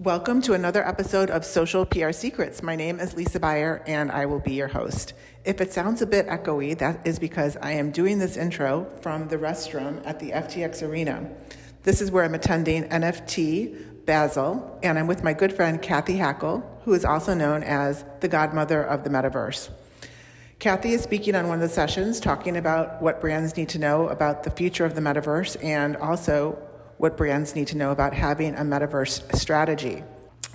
Welcome to another episode of Social PR Secrets. My name is Lisa Buyer and I will be your host. If it sounds a bit echoey, that is because I am doing this intro from the restroom at the FTX Arena. This is where I'm attending NFT Basel, and I'm with my good friend Cathy Hackl, who is also known as the godmother of the metaverse. Cathy is speaking on one of the sessions talking about what brands need to know about the future of the metaverse and also what brands need to know about having a metaverse strategy.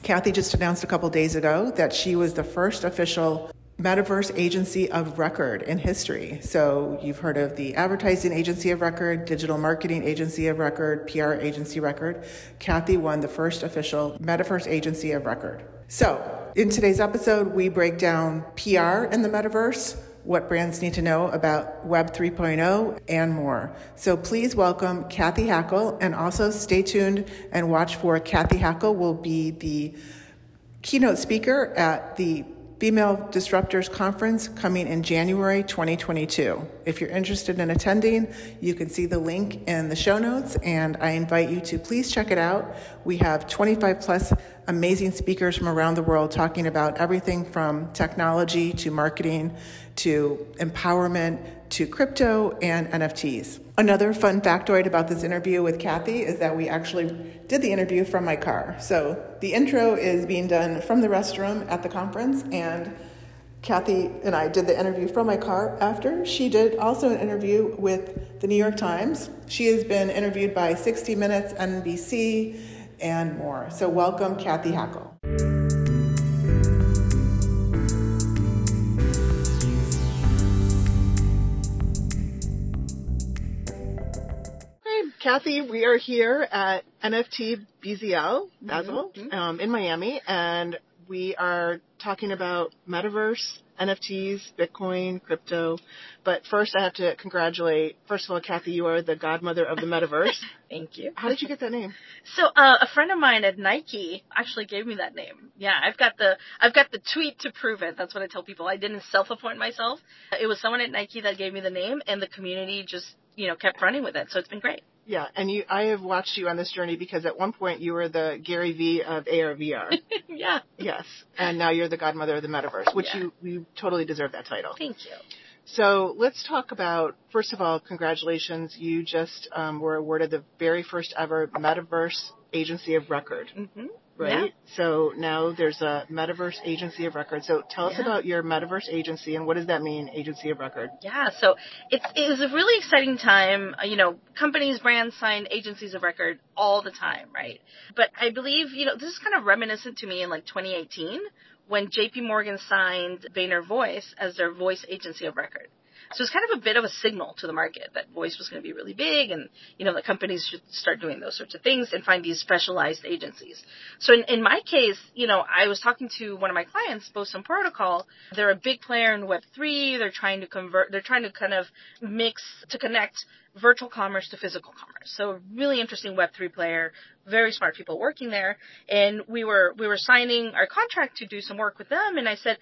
Cathy just announced a couple days ago that she was the first official metaverse agency of record in history. So you've heard of the advertising agency of record, digital marketing agency of record, PR agency record. Cathy won the first official metaverse agency of record. So in today's episode, we break down PR in the metaverse, what brands need to know about Web 3.0 and more. So please welcome Cathy Hackl and also stay tuned and watch for Cathy Hackl will be the keynote speaker at the Female Disruptors Conference coming in January 2022. If you're interested in attending, you can see the link in the show notes, and I invite you to please check it out. We have 25 plus amazing speakers from around the world talking about everything from technology to marketing to empowerment to crypto and NFTs. Another fun factoid about this interview with Cathy is that we actually did the interview from my car. So the intro is being done from the restroom at the conference, and Cathy and I did the interview from my car after. She did also an interview with the New York Times. She has been interviewed by 60 Minutes, NBC, and more. So welcome, Cathy Hackl. Cathy, we are here at NFT BZL, Basel, mm-hmm. um, in Miami, and we are talking about metaverse, NFTs, Bitcoin, crypto. But first, I have to congratulate. First of all, Cathy, you are the godmother of the metaverse. Thank you. How did you get that name? So, uh, a friend of mine at Nike actually gave me that name. Yeah, I've got the I've got the tweet to prove it. That's what I tell people. I didn't self-appoint myself. It was someone at Nike that gave me the name, and the community just you know kept running with it. So it's been great. Yeah, and you, I have watched you on this journey because at one point you were the Gary Vee of ARVR. Yeah. Yes, and now you're the godmother of the metaverse, which yeah. you you totally deserve that title. Thank you. So let's talk about first of all, congratulations! You just um, were awarded the very first ever Metaverse Agency of Record. Mm-hmm right? Yeah. So now there's a metaverse agency of record. So tell us yeah. about your metaverse agency and what does that mean, agency of record? Yeah, so it's it was a really exciting time. Uh, you know, companies, brands sign agencies of record all the time, right? But I believe you know this is kind of reminiscent to me in like 2018 when J.P. Morgan signed Vayner Voice as their voice agency of record. So it's kind of a bit of a signal to the market that voice was going to be really big and, you know, the companies should start doing those sorts of things and find these specialized agencies. So in, in my case, you know, I was talking to one of my clients, Boson Protocol. They're a big player in Web3. They're trying to convert, they're trying to kind of mix to connect virtual commerce to physical commerce. So really interesting Web3 player, very smart people working there. And we were, we were signing our contract to do some work with them. And I said,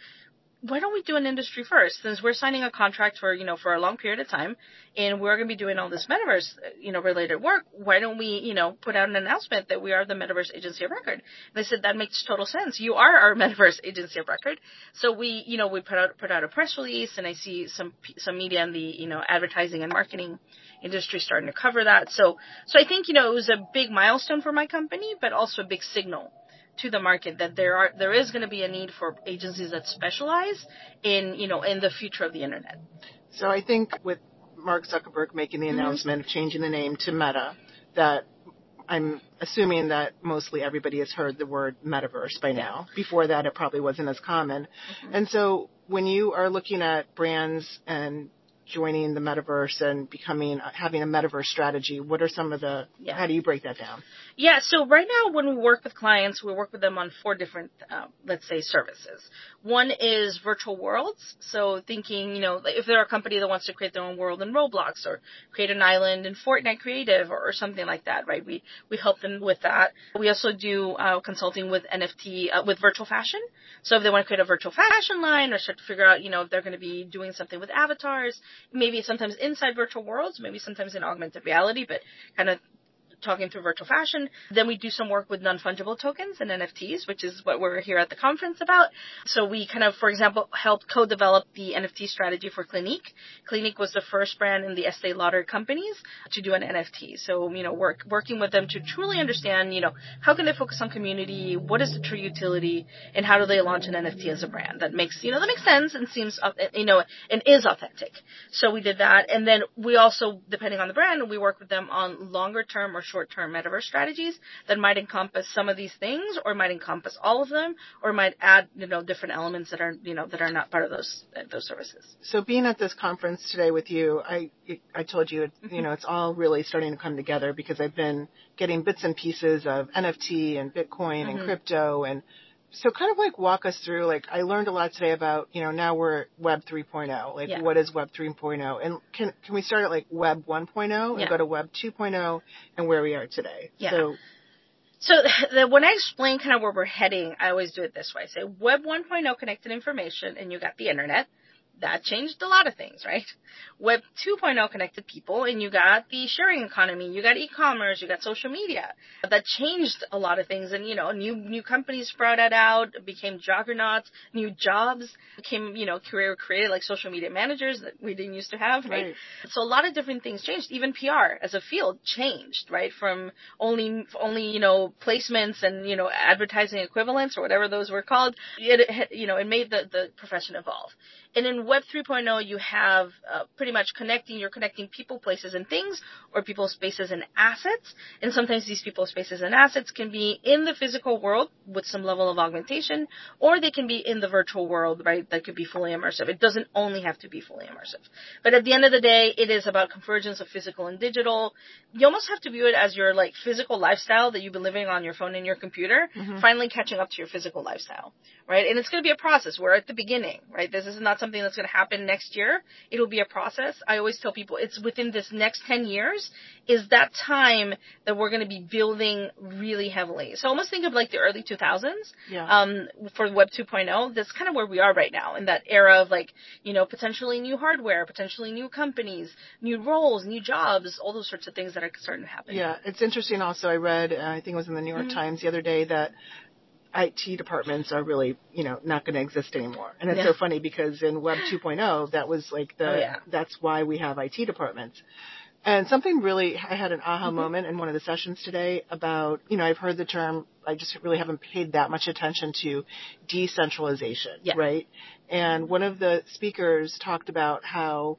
why don't we do an industry first? Since we're signing a contract for, you know, for a long period of time and we're going to be doing all this metaverse, you know, related work, why don't we, you know, put out an announcement that we are the metaverse agency of record? And they said that makes total sense. You are our metaverse agency of record. So we, you know, we put out, put out a press release and I see some, some media in the, you know, advertising and marketing industry starting to cover that. So, so I think, you know, it was a big milestone for my company, but also a big signal to the market that there are there is going to be a need for agencies that specialize in you know in the future of the internet. So I think with Mark Zuckerberg making the mm-hmm. announcement mm-hmm. of changing the name to Meta, that I'm assuming that mostly everybody has heard the word metaverse by now. Before that, it probably wasn't as common. Mm-hmm. And so when you are looking at brands and joining the metaverse and becoming having a metaverse strategy? What are some of the yeah. how do you break that down? Yeah so right now when we work with clients we work with them on four different uh, let's say services. One is virtual worlds so thinking you know if they're a company that wants to create their own world in roblox or create an island in fortnite creative or, or something like that right? We we help them with that. We also do uh, consulting with nft uh, with virtual fashion. So if they want to create a virtual fashion line or start to figure out you know if they're going to be doing something with avatars maybe sometimes inside virtual worlds, maybe sometimes in augmented reality, but kind of talking through virtual fashion. Then we do some work with non-fungible tokens and NFTs, which is what we're here at the conference about. So we kind of, for example, helped co-develop the NFT strategy for Clinique. Clinique was the first brand in the Estee Lauder companies to do an NFT. So, you know, work, working with them to truly understand, you know, how can they focus on community? What is the true utility? And how do they launch an NFT as a brand that makes, you know, that makes sense and seems, you know, and is authentic. So we did that. And then we also, depending on the brand, we work with them on longer term or short term metaverse strategies that might encompass some of these things or might encompass all of them or might add, you know, different elements that are, you know, that are not part of those, those services. So being at this conference today with you, I, I told you, mm-hmm. you know, it's all really starting to come together because I've been getting bits and pieces of NFT and Bitcoin mm-hmm. and crypto and so kind of like walk us through like I learned a lot today about you know now we're at web 3.0 like yeah. what is web 3.0 and can can we start at like web 1.0 and yeah. go to web 2.0 and where we are today yeah. so so the, when I explain kind of where we're heading, I always do it this way. Say Web 1.0 connected information, and you got the internet that changed a lot of things, right? Web 2.0 connected people and you got the sharing economy, you got e-commerce, you got social media. That changed a lot of things and you know, new new companies sprouted out, became juggernauts, new jobs became, you know, career created like social media managers that we didn't used to have, right? right? So a lot of different things changed. Even PR as a field changed, right? From only only, you know, placements and, you know, advertising equivalents or whatever those were called. It, you know, it made the the profession evolve. And in Web 3.0, you have uh, pretty much connecting, you're connecting people, places, and things, or people, spaces, and assets. And sometimes these people, spaces, and assets can be in the physical world with some level of augmentation, or they can be in the virtual world, right? That could be fully immersive. It doesn't only have to be fully immersive. But at the end of the day, it is about convergence of physical and digital. You almost have to view it as your like physical lifestyle that you've been living on your phone and your computer, mm-hmm. finally catching up to your physical lifestyle, right? And it's going to be a process. We're at the beginning, right? This is not not something that's going to happen next year. It'll be a process. I always tell people it's within this next 10 years is that time that we're going to be building really heavily. So almost think of like the early 2000s yeah. um, for Web 2.0. That's kind of where we are right now in that era of like, you know, potentially new hardware, potentially new companies, new roles, new jobs, all those sorts of things that are starting to happen. Yeah, it's interesting also. I read, uh, I think it was in the New York mm-hmm. Times the other day that IT departments are really, you know, not going to exist anymore. And it's yeah. so funny because in Web 2.0, that was like the, oh, yeah. that's why we have IT departments. And something really, I had an aha mm-hmm. moment in one of the sessions today about, you know, I've heard the term, I just really haven't paid that much attention to decentralization, yeah. right? And one of the speakers talked about how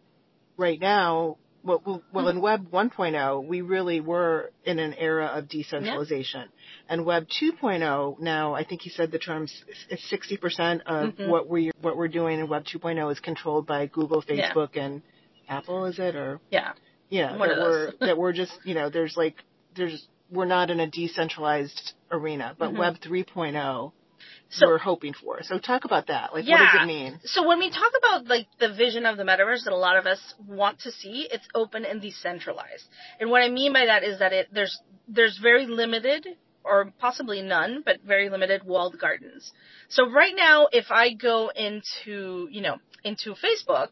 right now well, well, well, in Web 1.0, we really were in an era of decentralization. And Web 2.0 now, I think he said the term is 60% of mm-hmm. what we what we're doing in Web 2.0 is controlled by Google, Facebook, yeah. and Apple. Is it or yeah, yeah, One that we're that we're just you know there's like there's we're not in a decentralized arena, but mm-hmm. Web 3.0 so, we're hoping for. So talk about that. Like, yeah. what does it mean? So when we talk about like the vision of the metaverse that a lot of us want to see, it's open and decentralized. And what I mean by that is that it there's there's very limited or possibly none, but very limited walled gardens. So right now, if I go into you know into Facebook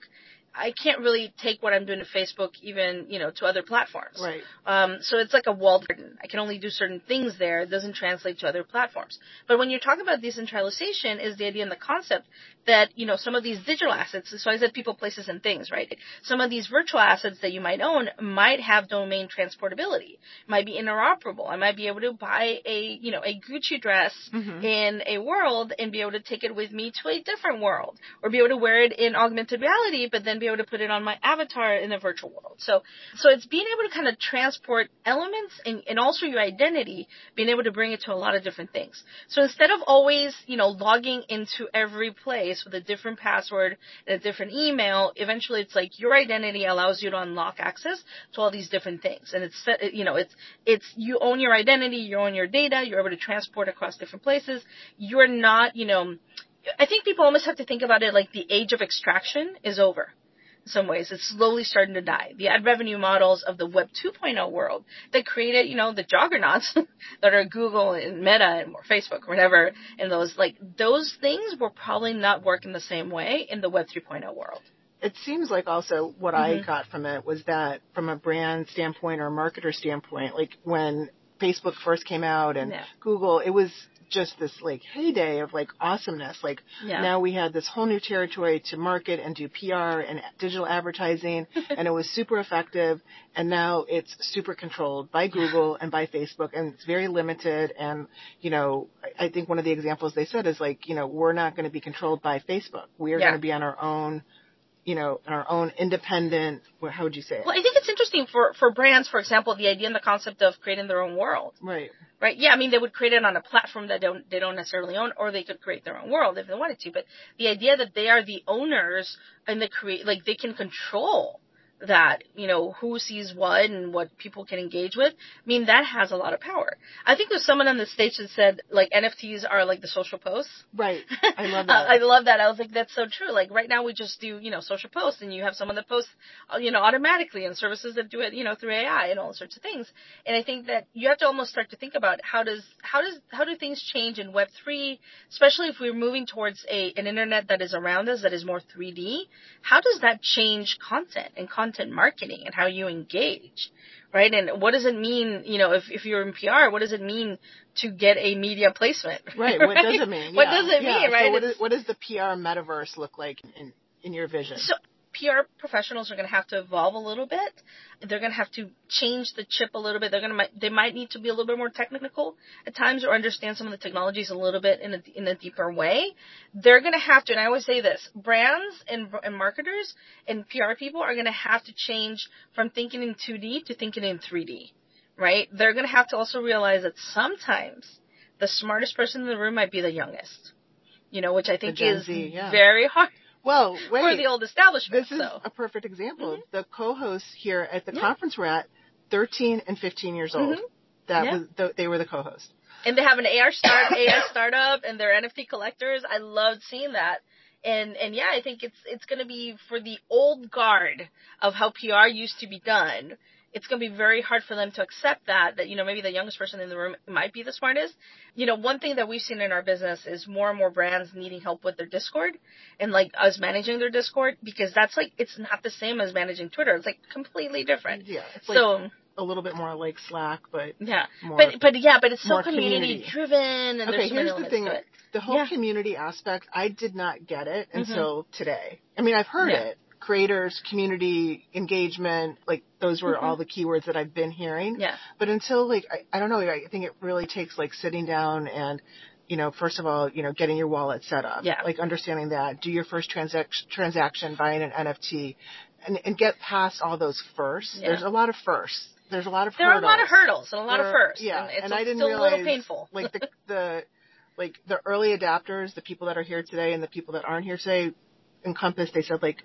I can't really take what I'm doing to Facebook even, you know, to other platforms. Right. Um, so it's like a walled garden. I can only do certain things there. It doesn't translate to other platforms. But when you're talking about decentralization is the idea and the concept that, you know, some of these digital assets, so I said people, places, and things, right? Some of these virtual assets that you might own might have domain transportability, might be interoperable. I might be able to buy a, you know, a Gucci dress mm-hmm. in a world and be able to take it with me to a different world or be able to wear it in augmented reality, but then be able to put it on my avatar in the virtual world. So, so it's being able to kind of transport elements and, and also your identity, being able to bring it to a lot of different things. So instead of always, you know, logging into every place with a different password and a different email, eventually it's like your identity allows you to unlock access to all these different things. And it's, you know, it's, it's, you own your identity, you own your data, you're able to transport across different places. You're not, you know, I think people almost have to think about it like the age of extraction is over some ways. It's slowly starting to die. The ad revenue models of the Web 2.0 world that created, you know, the juggernauts that are Google and Meta and or Facebook or whatever, and those like those things will probably not work in the same way in the Web 3.0 world. it seems like also what Mm-hmm. I got from it was that from a brand standpoint or a marketer standpoint, like when Facebook first came out and Yeah. Google, it was just this like heyday of like awesomeness. Like Yeah. now we had this whole new territory to market and do PR and digital advertising and it was super effective and now it's super controlled by Google and by Facebook and it's very limited and you know I- think one of the examples they said is like you know we're not going to be controlled by Facebook. We are Yeah. going to be on our own you know, our own independent, how would you say it? Well, I think it's interesting for for brands, for example, the idea and the concept of creating their own world. Right. right? Yeah, I mean they would create it on a platform that don't they don't necessarily own, or they could create their own world if they wanted to. But the idea that they are the owners and the create like they can control that you know who sees what and what people can engage with. I mean that has a lot of power. I think there's someone on the stage that said like NFTs are like the social posts. Right. I love that. I love that. I was like, that's so true. Like right now we just do, you know, social posts and you have someone that posts, uh, you know, automatically and services that do it, you know, through AI and all sorts of things. And I think that you have to almost start to think about how does, how does, how do things change in Web 3, especially if we're moving towards a, an internet that is around us that is more 3D. How does that change content and content marketing and how you engage? Right. And what does it mean, you know, if, if you're in PR, what does it mean to get a media placement? Right. What does it mean? What does it Yeah. mean, right? So what, what does the PR metaverse look like in, in your vision? So PR professionals are going to have to evolve a little bit. They're going to have to change the chip a little bit. They're going to they might need to be a little bit more technical at times or understand some of the technologies a little bit in a in a deeper way. They're going to have to, and I always say this: brands and, and marketers and PR people are going to have to change from thinking in 2D to thinking in 3D. Right? They're going to have to also realize that sometimes the smartest person in the room might be the youngest. You know, which I think is Z, yeah. very hard well, wait. for the old establishment. this is so. a perfect example. The co-hosts here at the Yeah. conference we're at, 13 and 15 years old. Mhm. That Yeah. was the, they were the co-hosts. and they have an AR start AI startup and they're NFT collectors. I loved seeing that. And and yeah, I think it's it's going to be for the old guard of how PR used to be done. It's going to be very hard for them to accept that that you know maybe the youngest person in the room might be the smartest. You know, one thing that we've seen in our business is more and more brands needing help with their Discord and like us managing their Discord because that's like it's not the same as managing Twitter. It's like completely different. Yeah. It's like so a little bit more like Slack, but yeah, more. but but yeah, but it's so community, community. driven and okay, so here's the thing. The whole Yeah. community aspect, I did not get it Mhm. until today. I mean, I've heard Yeah. it. Creators, community, engagement, like those were Mhm. all the keywords that I've been hearing. Yeah. But until like I, I don't know, I think it really takes like sitting down and you know, first of all, you know, getting your wallet set up, Yeah. like understanding that, do your first transaction, transaction, buying an NFT, and, and get past all those firsts. Yeah. There's a lot of firsts. There's a lot of There are a hurdles. lot of hurdles and a lot of There- firsts. Yeah, and it's and I didn't still realize a little painful. like the the like the early adapters, the people that are here today, and the people that aren't here today, encompass. They said like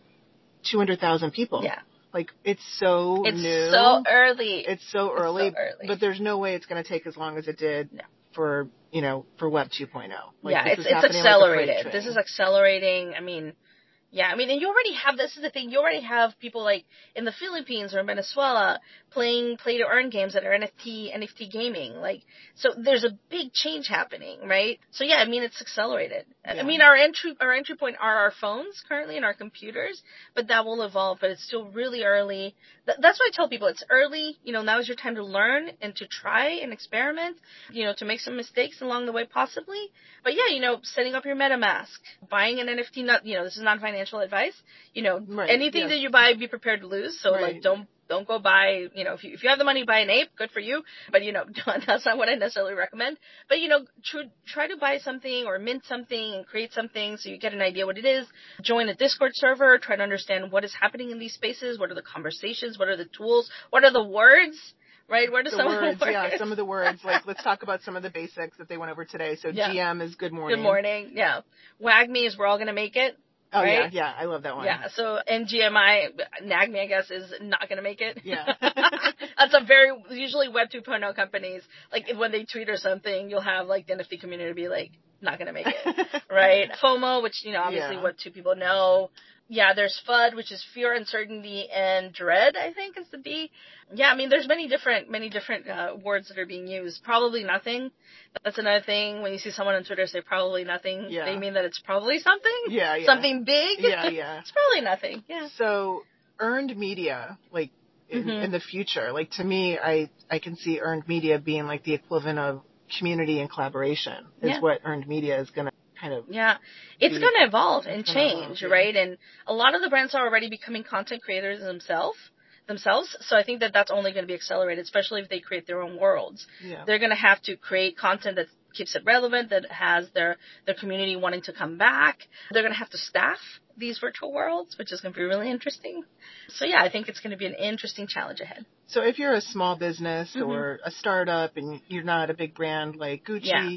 two hundred thousand people. yeah, like it's so it's new. so early. It's so early, It's so early, but there's no way it's going to take as long as it did No. for you know for Web 2.0. Like, yeah, it's it's happening like accelerated. this is accelerating. I mean, yeah, I mean, and you already have this is the thing. You already have people like in the Philippines or in Venezuela playing play to earn games that are NFT NFT gaming. Like, so there's a big change happening, right? So yeah, I mean, it's accelerated. I mean, our entry our entry point are our phones currently and our computers, but that will evolve. But it's still really early. Th- that's why I tell people it's early. You know, now is your time to learn and to try and experiment. You know, to make some mistakes along the way possibly. But yeah, you know, setting up your MetaMask, buying an NFT. Not you know, this is not financial advice. You know, Right, anything yes. that you buy, be prepared to lose. So Right. like, don't don't go buy. You know, if you if you have the money, buy an ape. Good for you. But you know, that's not what I necessarily recommend. But you know, tr- try to buy something or mint something and create something so you get an idea what it is. Join a Discord server. Try to understand what is happening in these spaces. What are the conversations? What are the tools? What are the words? Right? Where do the some words, of the words? yeah, some of the words. Like, let's talk about some of the basics that they went over today. So, Yeah. GM is good morning. Good morning. Yeah. WAGMI is we're all gonna make it. Oh yeah, right? yeah, I love that one. Yeah. So NGMI, NAG me, I guess, is not gonna make it. Yeah. That's a very usually Web 2.0 companies like when they tweet or something, you'll have like the NFT community be like, not to make it, right? FOMO, which, you know, obviously Yeah. what two people know. Yeah, there's FUD, which is fear, uncertainty, and dread, I think is the B. Yeah, I mean, there's many different, many different uh, words that are being used. Probably nothing. That's another thing. When you see someone on Twitter say probably nothing, Yeah. they mean that it's probably something. Yeah, yeah. Something big. Yeah, yeah. it's probably nothing. Yeah. So earned media, like in, Mhm. in the future, like to me, I I can see earned media being like the equivalent of community and collaboration. Is Yeah. what earned media is going to kind of. Yeah, it's going to evolve and gonna evolve, change, yeah. right? And a lot of the brands are already becoming content creators themselves. Themselves, so I think that that's only going to be accelerated, especially if they create their own worlds. Yeah. They're going to have to create content that keeps it relevant, that has their their community wanting to come back. They're going to have to staff these virtual worlds, which is going to be really interesting. So yeah, I think it's going to be an interesting challenge ahead. So if you're a small business Mhm. or a startup and you're not a big brand like Gucci, Yeah.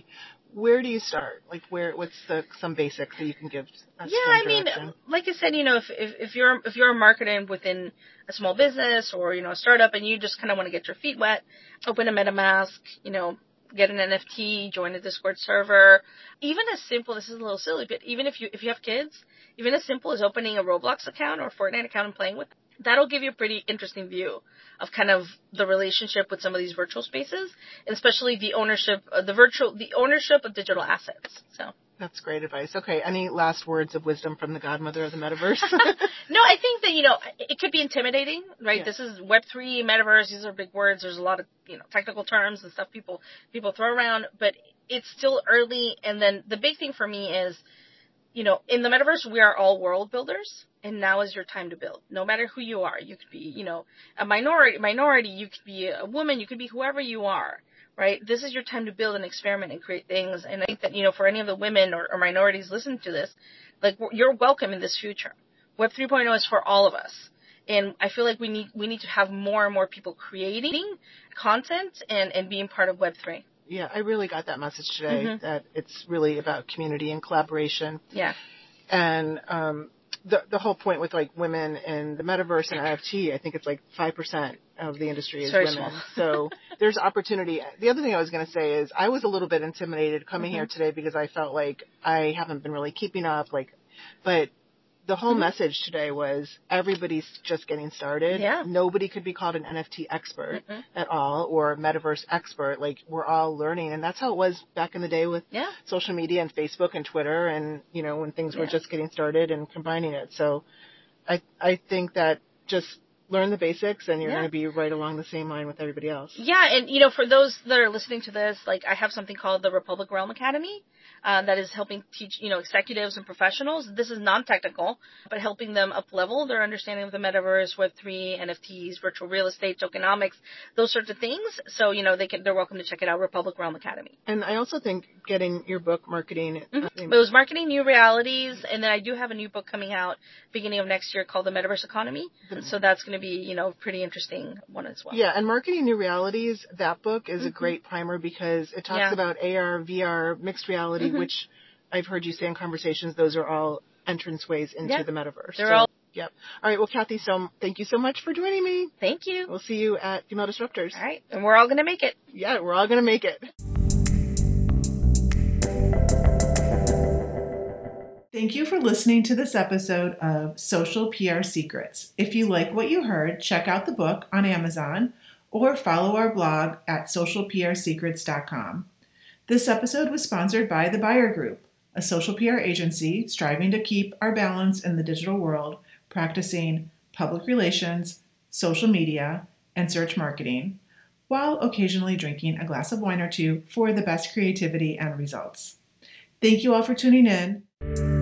Where do you start? Like where? What's the some basics that you can give? Us yeah, I mean, like I said, you know, if, if if you're if you're a marketer within a small business or you know a startup and you just kind of want to get your feet wet, open a MetaMask, you know, get an NFT, join a Discord server, even as simple. This is a little silly, but even if you if you have kids, even as simple as opening a Roblox account or Fortnite account and playing with. That'll give you a pretty interesting view of kind of the relationship with some of these virtual spaces, and especially the ownership, uh, the virtual, the ownership of digital assets. So. That's great advice. Okay, any last words of wisdom from the godmother of the metaverse? No, I think that, you know, it could be intimidating, right? Yeah. This is Web3, metaverse, these are big words. There's a lot of, you know, technical terms and stuff people, people throw around, but it's still early. And then the big thing for me is, you know, in the metaverse, we are all world builders and now is your time to build. No matter who you are, you could be, you know, a minority, minority, you could be a woman, you could be whoever you are. Right? This is your time to build and experiment and create things. And I think that, you know, for any of the women or, or minorities listening to this, like you're welcome in this future. Web 3.0 is for all of us. And I feel like we need we need to have more and more people creating content and, and being part of Web 3. yeah, I really got that message today Mhm. that it's really about community and collaboration. Yeah. and um, the the whole point with like women and the metaverse and NFT, I think it's like five percent of the industry is women. so there's opportunity. The other thing I was going to say is I was a little bit intimidated coming Mm-hmm. here today because I felt like I haven't been really keeping up. Like, but the whole Mhm. message today was everybody's just getting started. Yeah. Nobody could be called an NFT expert Mhm. at all or metaverse expert. Like we're all learning, and that's how it was back in the day with Yeah. social media and Facebook and Twitter and you know when things were just getting started and combining it. So I I think that just learn the basics and you're Yeah. going to be right along the same line with everybody else. Yeah, and you know, for those that are listening to this, like I have something called the Republic Realm Academy. Uh, that is helping teach, you know, executives and professionals. This is non-technical, but helping them up level their understanding of the metaverse, Web3, NFTs, virtual real estate, tokenomics, those sorts of things. So, you know, they can, they're welcome to check it out, Republic Realm Academy. And I also think getting your book marketing Mhm. It was marketing new realities, and then I do have a new book coming out beginning of next year called the Metaverse Economy. So that's going to be, you know, pretty interesting one as well. Yeah, and Marketing New Realities, that book is a Mhm. great primer because it talks Yeah. about AR, VR, mixed reality, Mhm. which I've heard you say in conversations, those are all entrance ways into Yeah. the metaverse. They're So, all- Yep. All right, well, Cathy, so thank you so much for joining me. Thank you. We'll see you at Female Disruptors. All right, and we're all going to make it. Yeah, we're all going to make it. Thank you for listening to this episode of Social PR Secrets. If you like what you heard, check out the book on Amazon or follow our blog at socialprsecrets.com. This episode was sponsored by The Buyer Group, a social PR agency striving to keep our balance in the digital world, practicing public relations, social media, and search marketing, while occasionally drinking a glass of wine or two for the best creativity and results. Thank you all for tuning in.